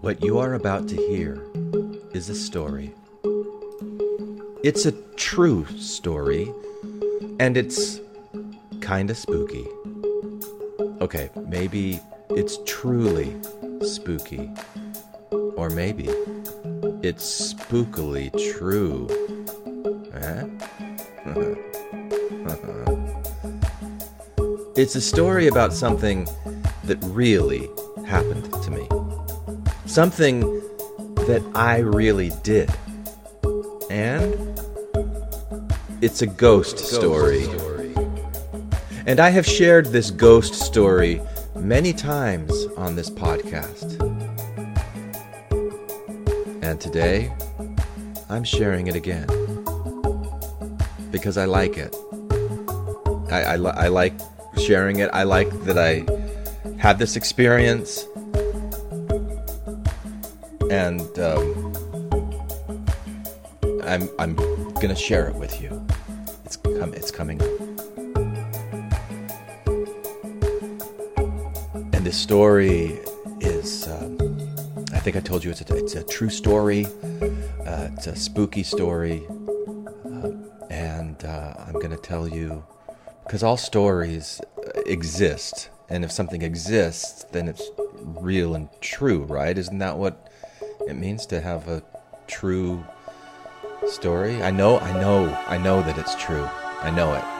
What you are about to hear is a story. It's a true story, and it's kinda spooky. Okay, maybe it's truly spooky. Or maybe it's spookily true. It's a story about something that really happened. Something that I really did. And it's a ghost story. And I have shared this ghost story many times on this podcast. And today, I'm sharing it again. Because I like it. I, I, I like sharing it. I like that I had this experience. And um, I'm, I'm to share it with you. It's, com- it's coming. And this story is, um, I think I told you it's a, it's a true story. Uh, it's a spooky story. Uh, and uh, I'm to tell you, because all stories exist. And if something exists, then it's real and true, right? Isn't that what it means to have a true story? I know, I know, I know that it's true. I know it.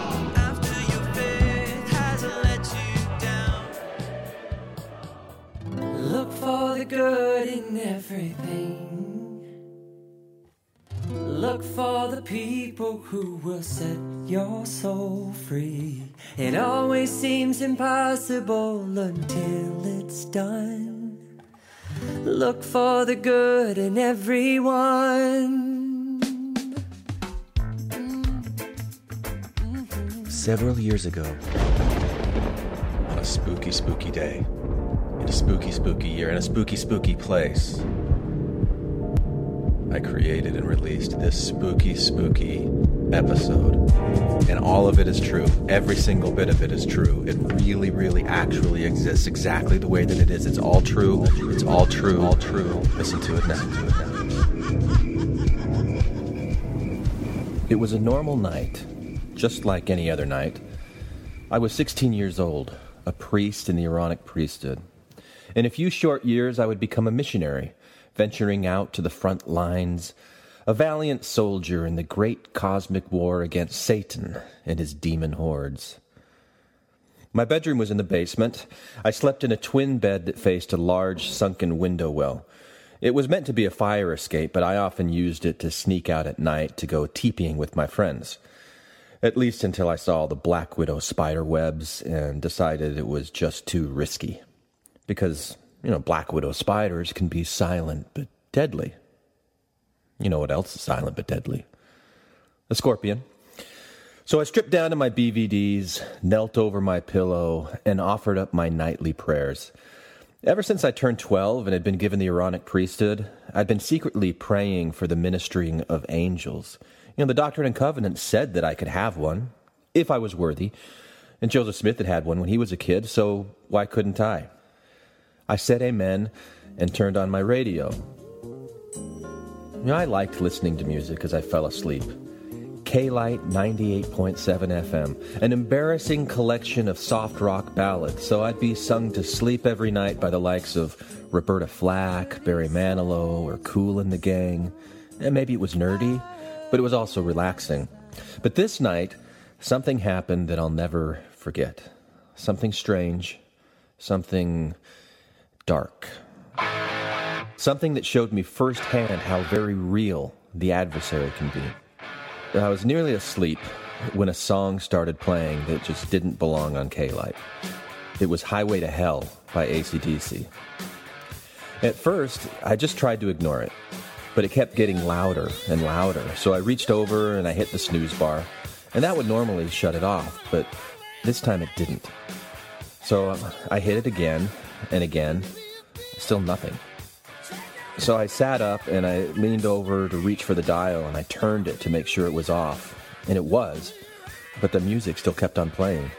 Everything. Look for the people who will set your soul free. It always seems impossible until it's done. Look for the good in everyone. Several years ago, on a spooky, spooky day, a spooky, spooky year, in a spooky, spooky place, I created and released this spooky, spooky episode. And all of it is true. Every single bit of it is true. It really, really actually exists exactly the way that it is. It's all true. It's all true. All true. Listen to it now. It was a normal night, just like any other night. I was 16 years old, a priest in the Aaronic priesthood. In a few short years, I would become a missionary, venturing out to the front lines, a valiant soldier in the great cosmic war against Satan and his demon hordes. My bedroom was in the basement. I slept in a twin bed that faced a large sunken window well. It was meant to be a fire escape, but I often used it to sneak out at night to go teepeeing with my friends. At least until I saw the black widow spider webs and decided it was just too risky. Because, you know, black widow spiders can be silent but deadly. You know what else is silent but deadly? A scorpion. So I stripped down to my BVDs, knelt over my pillow, and offered up my nightly prayers. Ever since I turned 12 and had been given the Aaronic priesthood, I'd been secretly praying for the ministering of angels. You know, the Doctrine and Covenants said that I could have one, if I was worthy. And Joseph Smith had had one when he was a kid, so why couldn't I? I said amen and turned on my radio. You know, I liked listening to music as I fell asleep. K Light 98.7 FM, an embarrassing collection of soft rock ballads, so I'd be sung to sleep every night by the likes of Roberta Flack, Barry Manilow, or Kool and the Gang. And maybe it was nerdy, but it was also relaxing. But this night, something happened that I'll never forget. Something strange, something dark. Something that showed me firsthand how very real the adversary can be. I was nearly asleep when a song started playing that just didn't belong on K Light. It was Highway to Hell by ACDC. At first, I just tried to ignore it, but it kept getting louder and louder, so I reached over and I hit the snooze bar, and that would normally shut it off, but this time it didn't. So I hit it again and again, still nothing. So I sat up and I leaned over to reach for the dial and I turned it to make sure it was off. And it was, but the music still kept on playing.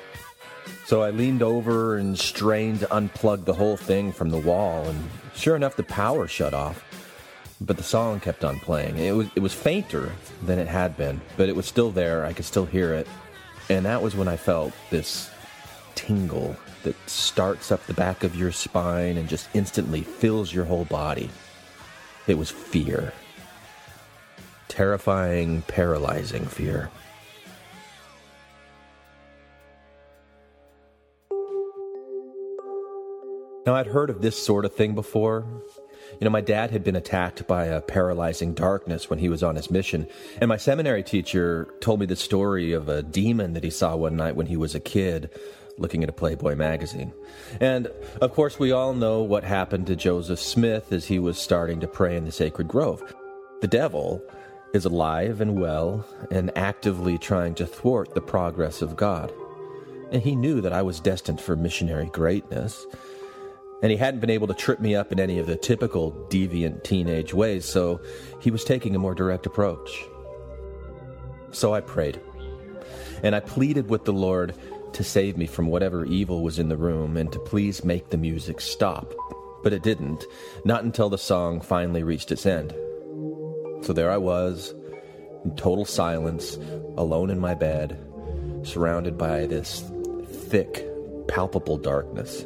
So I leaned over and strained to unplug the whole thing from the wall, and sure enough, the power shut off. But the song kept on playing. It was, it was fainter than it had been, but it was still there. I could still hear it. And that was when I felt this tingle that starts up the back of your spine and just instantly fills your whole body. It was fear. Terrifying, paralyzing fear. Now, I'd heard of this sort of thing before. You know, my dad had been attacked by a paralyzing darkness when he was on his mission, and my seminary teacher told me the story of a demon that he saw one night when he was a kid looking at a Playboy magazine. And of course, we all know what happened to Joseph Smith as he was starting to pray in the sacred grove. The devil is alive and well and actively trying to thwart the progress of God. And he knew that I was destined for missionary greatness. And he hadn't been able to trip me up in any of the typical deviant teenage ways, so he was taking a more direct approach. So I prayed. And I pleaded with the Lord to save me from whatever evil was in the room and to please make the music stop. But it didn't, not until the song finally reached its end. So there I was, in total silence, alone in my bed, surrounded by this thick, palpable darkness.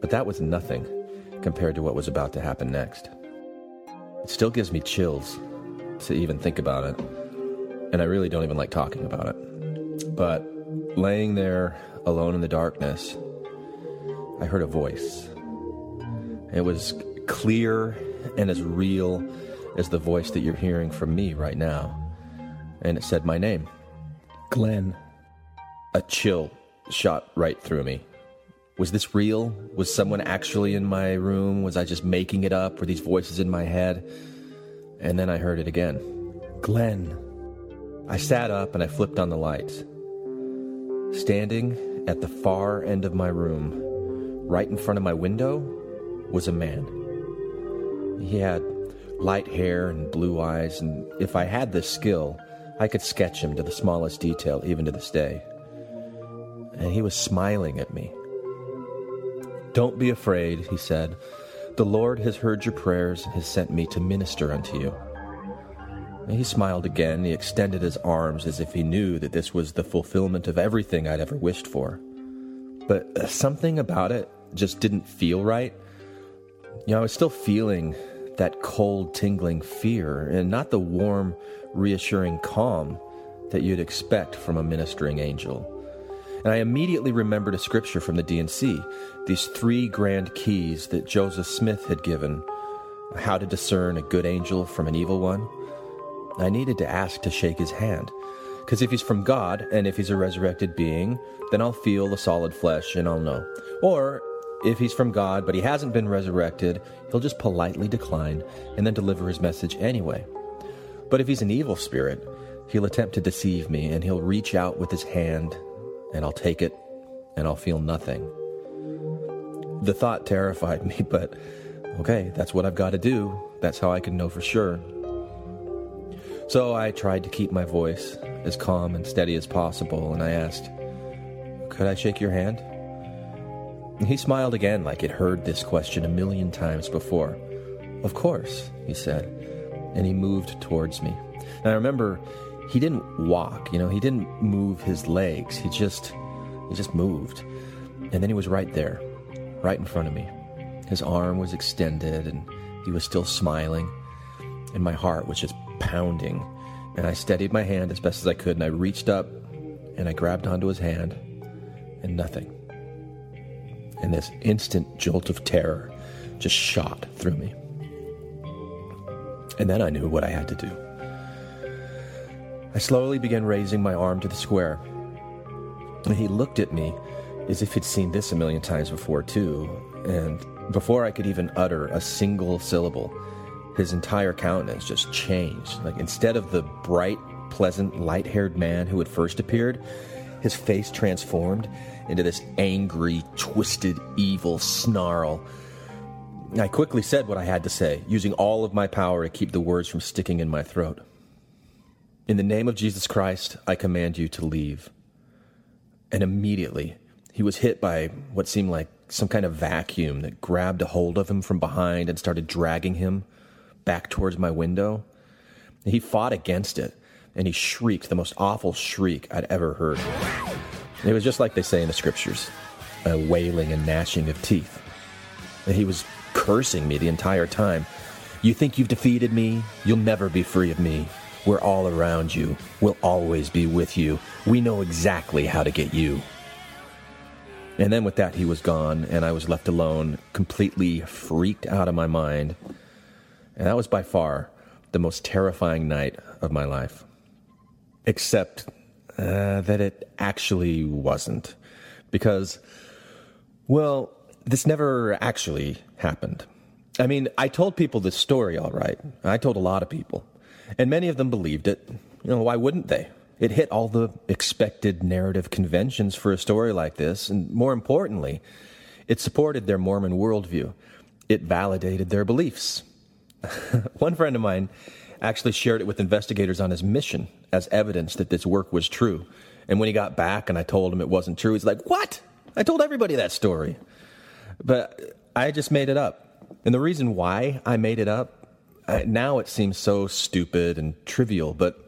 But that was nothing compared to what was about to happen next. It still gives me chills to even think about it, and I really don't even like talking about it. But laying there alone in the darkness, I heard a voice. It was clear and as real as the voice that you're hearing from me right now. And it said my name Glenn. A chill shot right through me. Was this real? Was someone actually in my room? Was I just making it up? Were these voices in my head? And then I heard it again Glenn. I sat up and I flipped on the lights. Standing at the far end of my room, right in front of my window, was a man. He had light hair and blue eyes, and if I had the skill, I could sketch him to the smallest detail, even to this day. And he was smiling at me. Don't be afraid, he said. The Lord has heard your prayers and has sent me to minister unto you. He smiled again. He extended his arms as if he knew that this was the fulfillment of everything I'd ever wished for. But uh, something about it just didn't feel right. You know, I was still feeling that cold, tingling fear and not the warm, reassuring calm that you'd expect from a ministering angel. And I immediately remembered a scripture from the D&C, these three grand keys that Joseph Smith had given how to discern a good angel from an evil one. I needed to ask to shake his hand. Because if he's from God, and if he's a resurrected being, then I'll feel the solid flesh and I'll know. Or if he's from God, but he hasn't been resurrected, he'll just politely decline and then deliver his message anyway. But if he's an evil spirit, he'll attempt to deceive me and he'll reach out with his hand and I'll take it and I'll feel nothing. The thought terrified me, but okay, that's what I've got to do. That's how I can know for sure. So I tried to keep my voice as calm and steady as possible, and I asked, Could I shake your hand? He smiled again like he'd heard this question a million times before. Of course, he said, and he moved towards me. And I remember he didn't walk, you know, he didn't move his legs. He just he just moved. And then he was right there, right in front of me. His arm was extended and he was still smiling, and my heart was just pounding. And I steadied my hand as best as I could, and I reached up and I grabbed onto his hand, and nothing. And this instant jolt of terror just shot through me. And then I knew what I had to do. I slowly began raising my arm to the square. And he looked at me as if he'd seen this a million times before, too. And before I could even utter a single syllable, his entire countenance just changed. Like instead of the bright, pleasant, light haired man who had first appeared, his face transformed into this angry, twisted, evil snarl. I quickly said what I had to say, using all of my power to keep the words from sticking in my throat. In the name of Jesus Christ, I command you to leave. And immediately, he was hit by what seemed like some kind of vacuum that grabbed a hold of him from behind and started dragging him back towards my window. He fought against it, and he shrieked the most awful shriek I'd ever heard. It was just like they say in the scriptures a wailing and gnashing of teeth. And he was cursing me the entire time. You think you've defeated me? You'll never be free of me. We're all around you. We'll always be with you. We know exactly how to get you. And then with that, he was gone, and I was left alone, completely freaked out of my mind. And that was by far the most terrifying night of my life. Except uh, that it actually wasn't. Because, well, this never actually happened. I mean, I told people this story, all right. I told a lot of people. And many of them believed it. You know, why wouldn't they? It hit all the expected narrative conventions for a story like this, and more importantly, it supported their Mormon worldview. It validated their beliefs. One friend of mine actually shared it with investigators on his mission as evidence that this work was true. And when he got back and I told him it wasn't true, he's like, What? I told everybody that story. But I just made it up. And the reason why I made it up, now it seems so stupid and trivial, but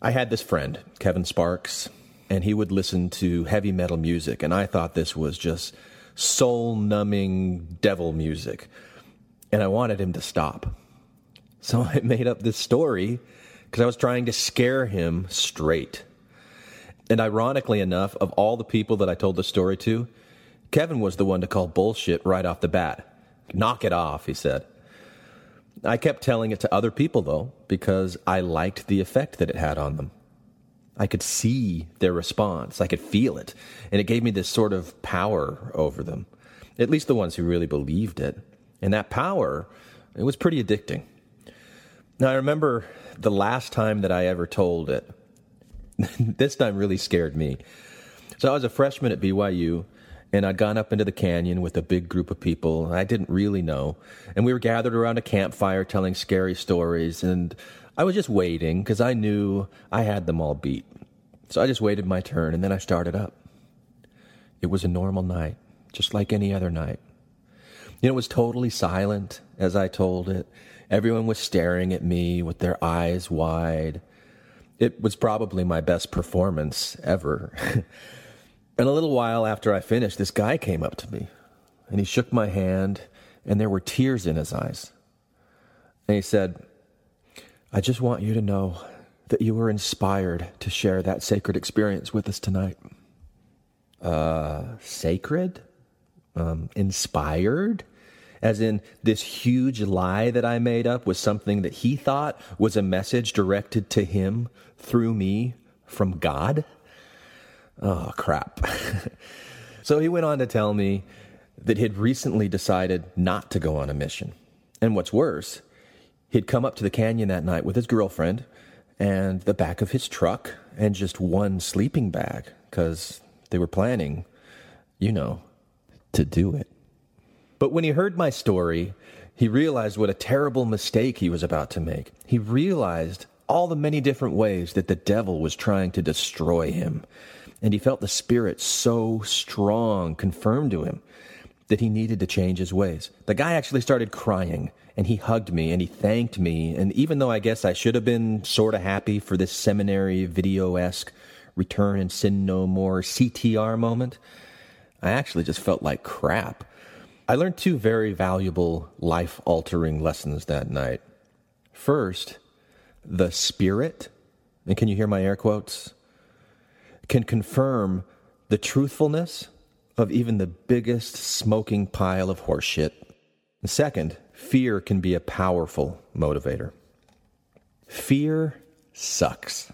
I had this friend, Kevin Sparks, and he would listen to heavy metal music, and I thought this was just soul numbing devil music. And I wanted him to stop. So I made up this story because I was trying to scare him straight. And ironically enough, of all the people that I told the story to, Kevin was the one to call bullshit right off the bat. Knock it off, he said. I kept telling it to other people, though, because I liked the effect that it had on them. I could see their response, I could feel it, and it gave me this sort of power over them, at least the ones who really believed it. And that power, it was pretty addicting. Now, I remember the last time that I ever told it. this time really scared me. So I was a freshman at BYU, and I'd gone up into the canyon with a big group of people I didn't really know. And we were gathered around a campfire telling scary stories. And I was just waiting because I knew I had them all beat. So I just waited my turn and then I started up. It was a normal night, just like any other night. You know, it was totally silent as I told it. Everyone was staring at me with their eyes wide. It was probably my best performance ever. And a little while after I finished, this guy came up to me and he shook my hand, and there were tears in his eyes. And he said, I just want you to know that you were inspired to share that sacred experience with us tonight. Uh, sacred? Um, inspired? As in, this huge lie that I made up was something that he thought was a message directed to him through me from God? Oh, crap. so he went on to tell me that he'd recently decided not to go on a mission. And what's worse, he'd come up to the canyon that night with his girlfriend and the back of his truck and just one sleeping bag because they were planning, you know, to do it. But when he heard my story, he realized what a terrible mistake he was about to make. He realized all the many different ways that the devil was trying to destroy him. And he felt the Spirit so strong, confirmed to him that he needed to change his ways. The guy actually started crying and he hugged me and he thanked me. And even though I guess I should have been sort of happy for this seminary video esque return and sin no more CTR moment, I actually just felt like crap. I learned two very valuable life altering lessons that night. First, the Spirit, and can you hear my air quotes? can confirm the truthfulness of even the biggest smoking pile of horseshit. And second, fear can be a powerful motivator. Fear sucks.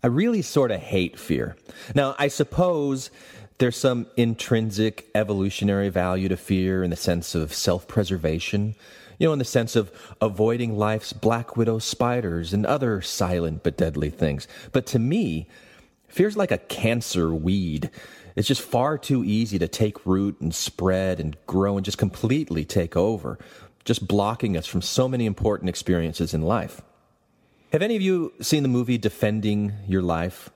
I really sort of hate fear. Now, I suppose There's some intrinsic evolutionary value to fear in the sense of self preservation, you know, in the sense of avoiding life's black widow spiders and other silent but deadly things. But to me, fear's like a cancer weed. It's just far too easy to take root and spread and grow and just completely take over, just blocking us from so many important experiences in life. Have any of you seen the movie Defending Your Life?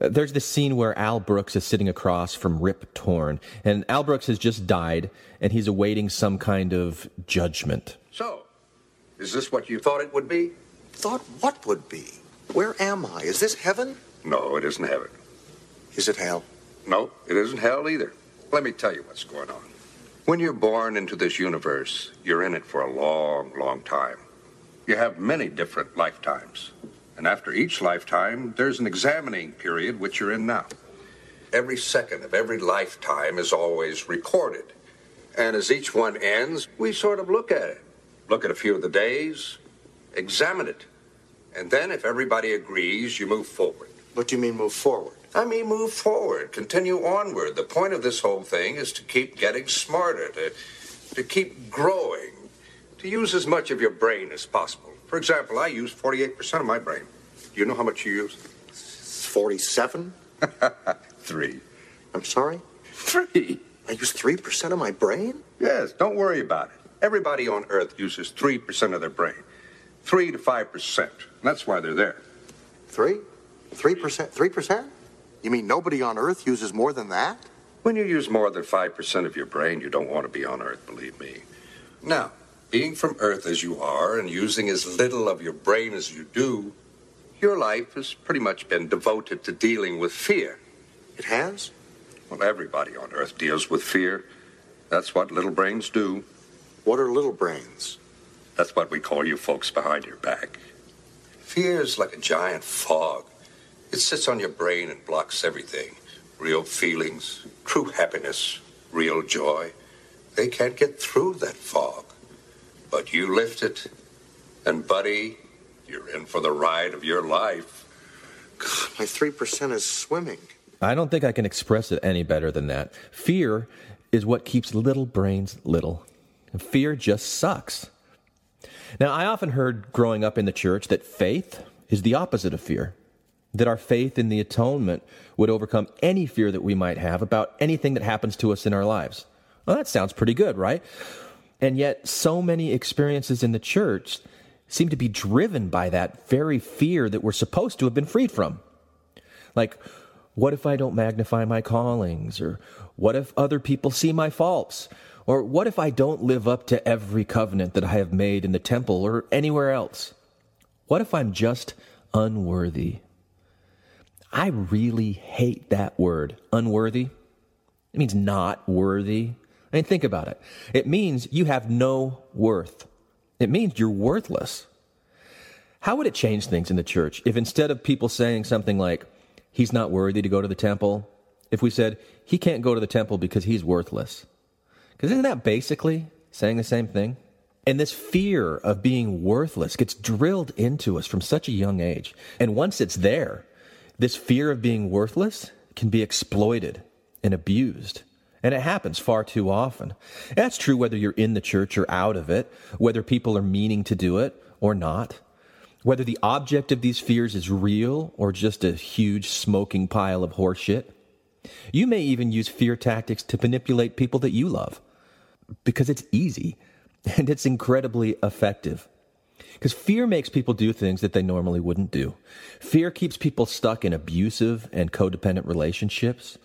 Uh, there's this scene where Al Brooks is sitting across from Rip Torn, and Al Brooks has just died, and he's awaiting some kind of judgment. So, is this what you thought it would be? Thought what would be? Where am I? Is this heaven? No, it isn't heaven. Is it hell? No, it isn't hell either. Let me tell you what's going on. When you're born into this universe, you're in it for a long, long time. You have many different lifetimes. And after each lifetime, there's an examining period, which you're in now. Every second of every lifetime is always recorded. And as each one ends, we sort of look at it. Look at a few of the days, examine it. And then, if everybody agrees, you move forward. What do you mean move forward? I mean, move forward, continue onward. The point of this whole thing is to keep getting smarter, to, to keep growing, to use as much of your brain as possible. For example, I use 48% of my brain. Do you know how much you use? 47? Three. I'm sorry? Three? I use 3% of my brain? Yes, don't worry about it. Everybody on Earth uses 3% of their brain. 3 to 5%. That's why they're there. 3? 3%? 3%? You mean nobody on Earth uses more than that? When you use more than 5% of your brain, you don't want to be on Earth, believe me. Now, being from Earth as you are and using as little of your brain as you do, your life has pretty much been devoted to dealing with fear. It has? Well, everybody on Earth deals with fear. That's what little brains do. What are little brains? That's what we call you folks behind your back. Fear is like a giant fog. It sits on your brain and blocks everything real feelings, true happiness, real joy. They can't get through that fog. But you lift it, and buddy, you're in for the ride of your life. God, my 3% is swimming. I don't think I can express it any better than that. Fear is what keeps little brains little. Fear just sucks. Now, I often heard growing up in the church that faith is the opposite of fear, that our faith in the atonement would overcome any fear that we might have about anything that happens to us in our lives. Well, that sounds pretty good, right? And yet, so many experiences in the church seem to be driven by that very fear that we're supposed to have been freed from. Like, what if I don't magnify my callings? Or what if other people see my faults? Or what if I don't live up to every covenant that I have made in the temple or anywhere else? What if I'm just unworthy? I really hate that word, unworthy. It means not worthy. I mean, think about it. It means you have no worth. It means you're worthless. How would it change things in the church if instead of people saying something like, he's not worthy to go to the temple, if we said, he can't go to the temple because he's worthless? Because isn't that basically saying the same thing? And this fear of being worthless gets drilled into us from such a young age. And once it's there, this fear of being worthless can be exploited and abused. And it happens far too often. That's true whether you're in the church or out of it, whether people are meaning to do it or not, whether the object of these fears is real or just a huge smoking pile of horseshit. You may even use fear tactics to manipulate people that you love because it's easy and it's incredibly effective. Because fear makes people do things that they normally wouldn't do. Fear keeps people stuck in abusive and codependent relationships.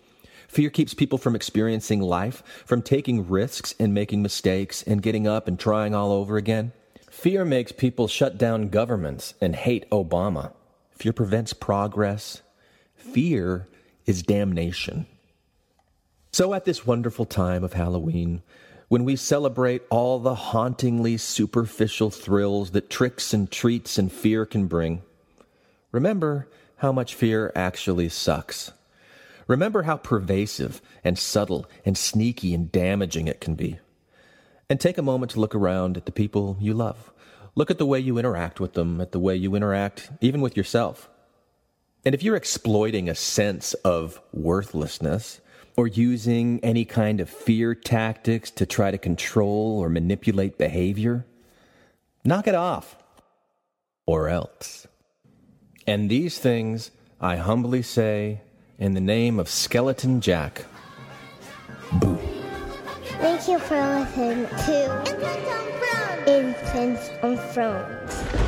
Fear keeps people from experiencing life, from taking risks and making mistakes and getting up and trying all over again. Fear makes people shut down governments and hate Obama. Fear prevents progress. Fear is damnation. So, at this wonderful time of Halloween, when we celebrate all the hauntingly superficial thrills that tricks and treats and fear can bring, remember how much fear actually sucks. Remember how pervasive and subtle and sneaky and damaging it can be. And take a moment to look around at the people you love. Look at the way you interact with them, at the way you interact even with yourself. And if you're exploiting a sense of worthlessness, or using any kind of fear tactics to try to control or manipulate behavior, knock it off. Or else. And these things I humbly say in the name of Skeleton Jack. Boo. Thank you for listening to Infants on Thrones. Infants on Thrones.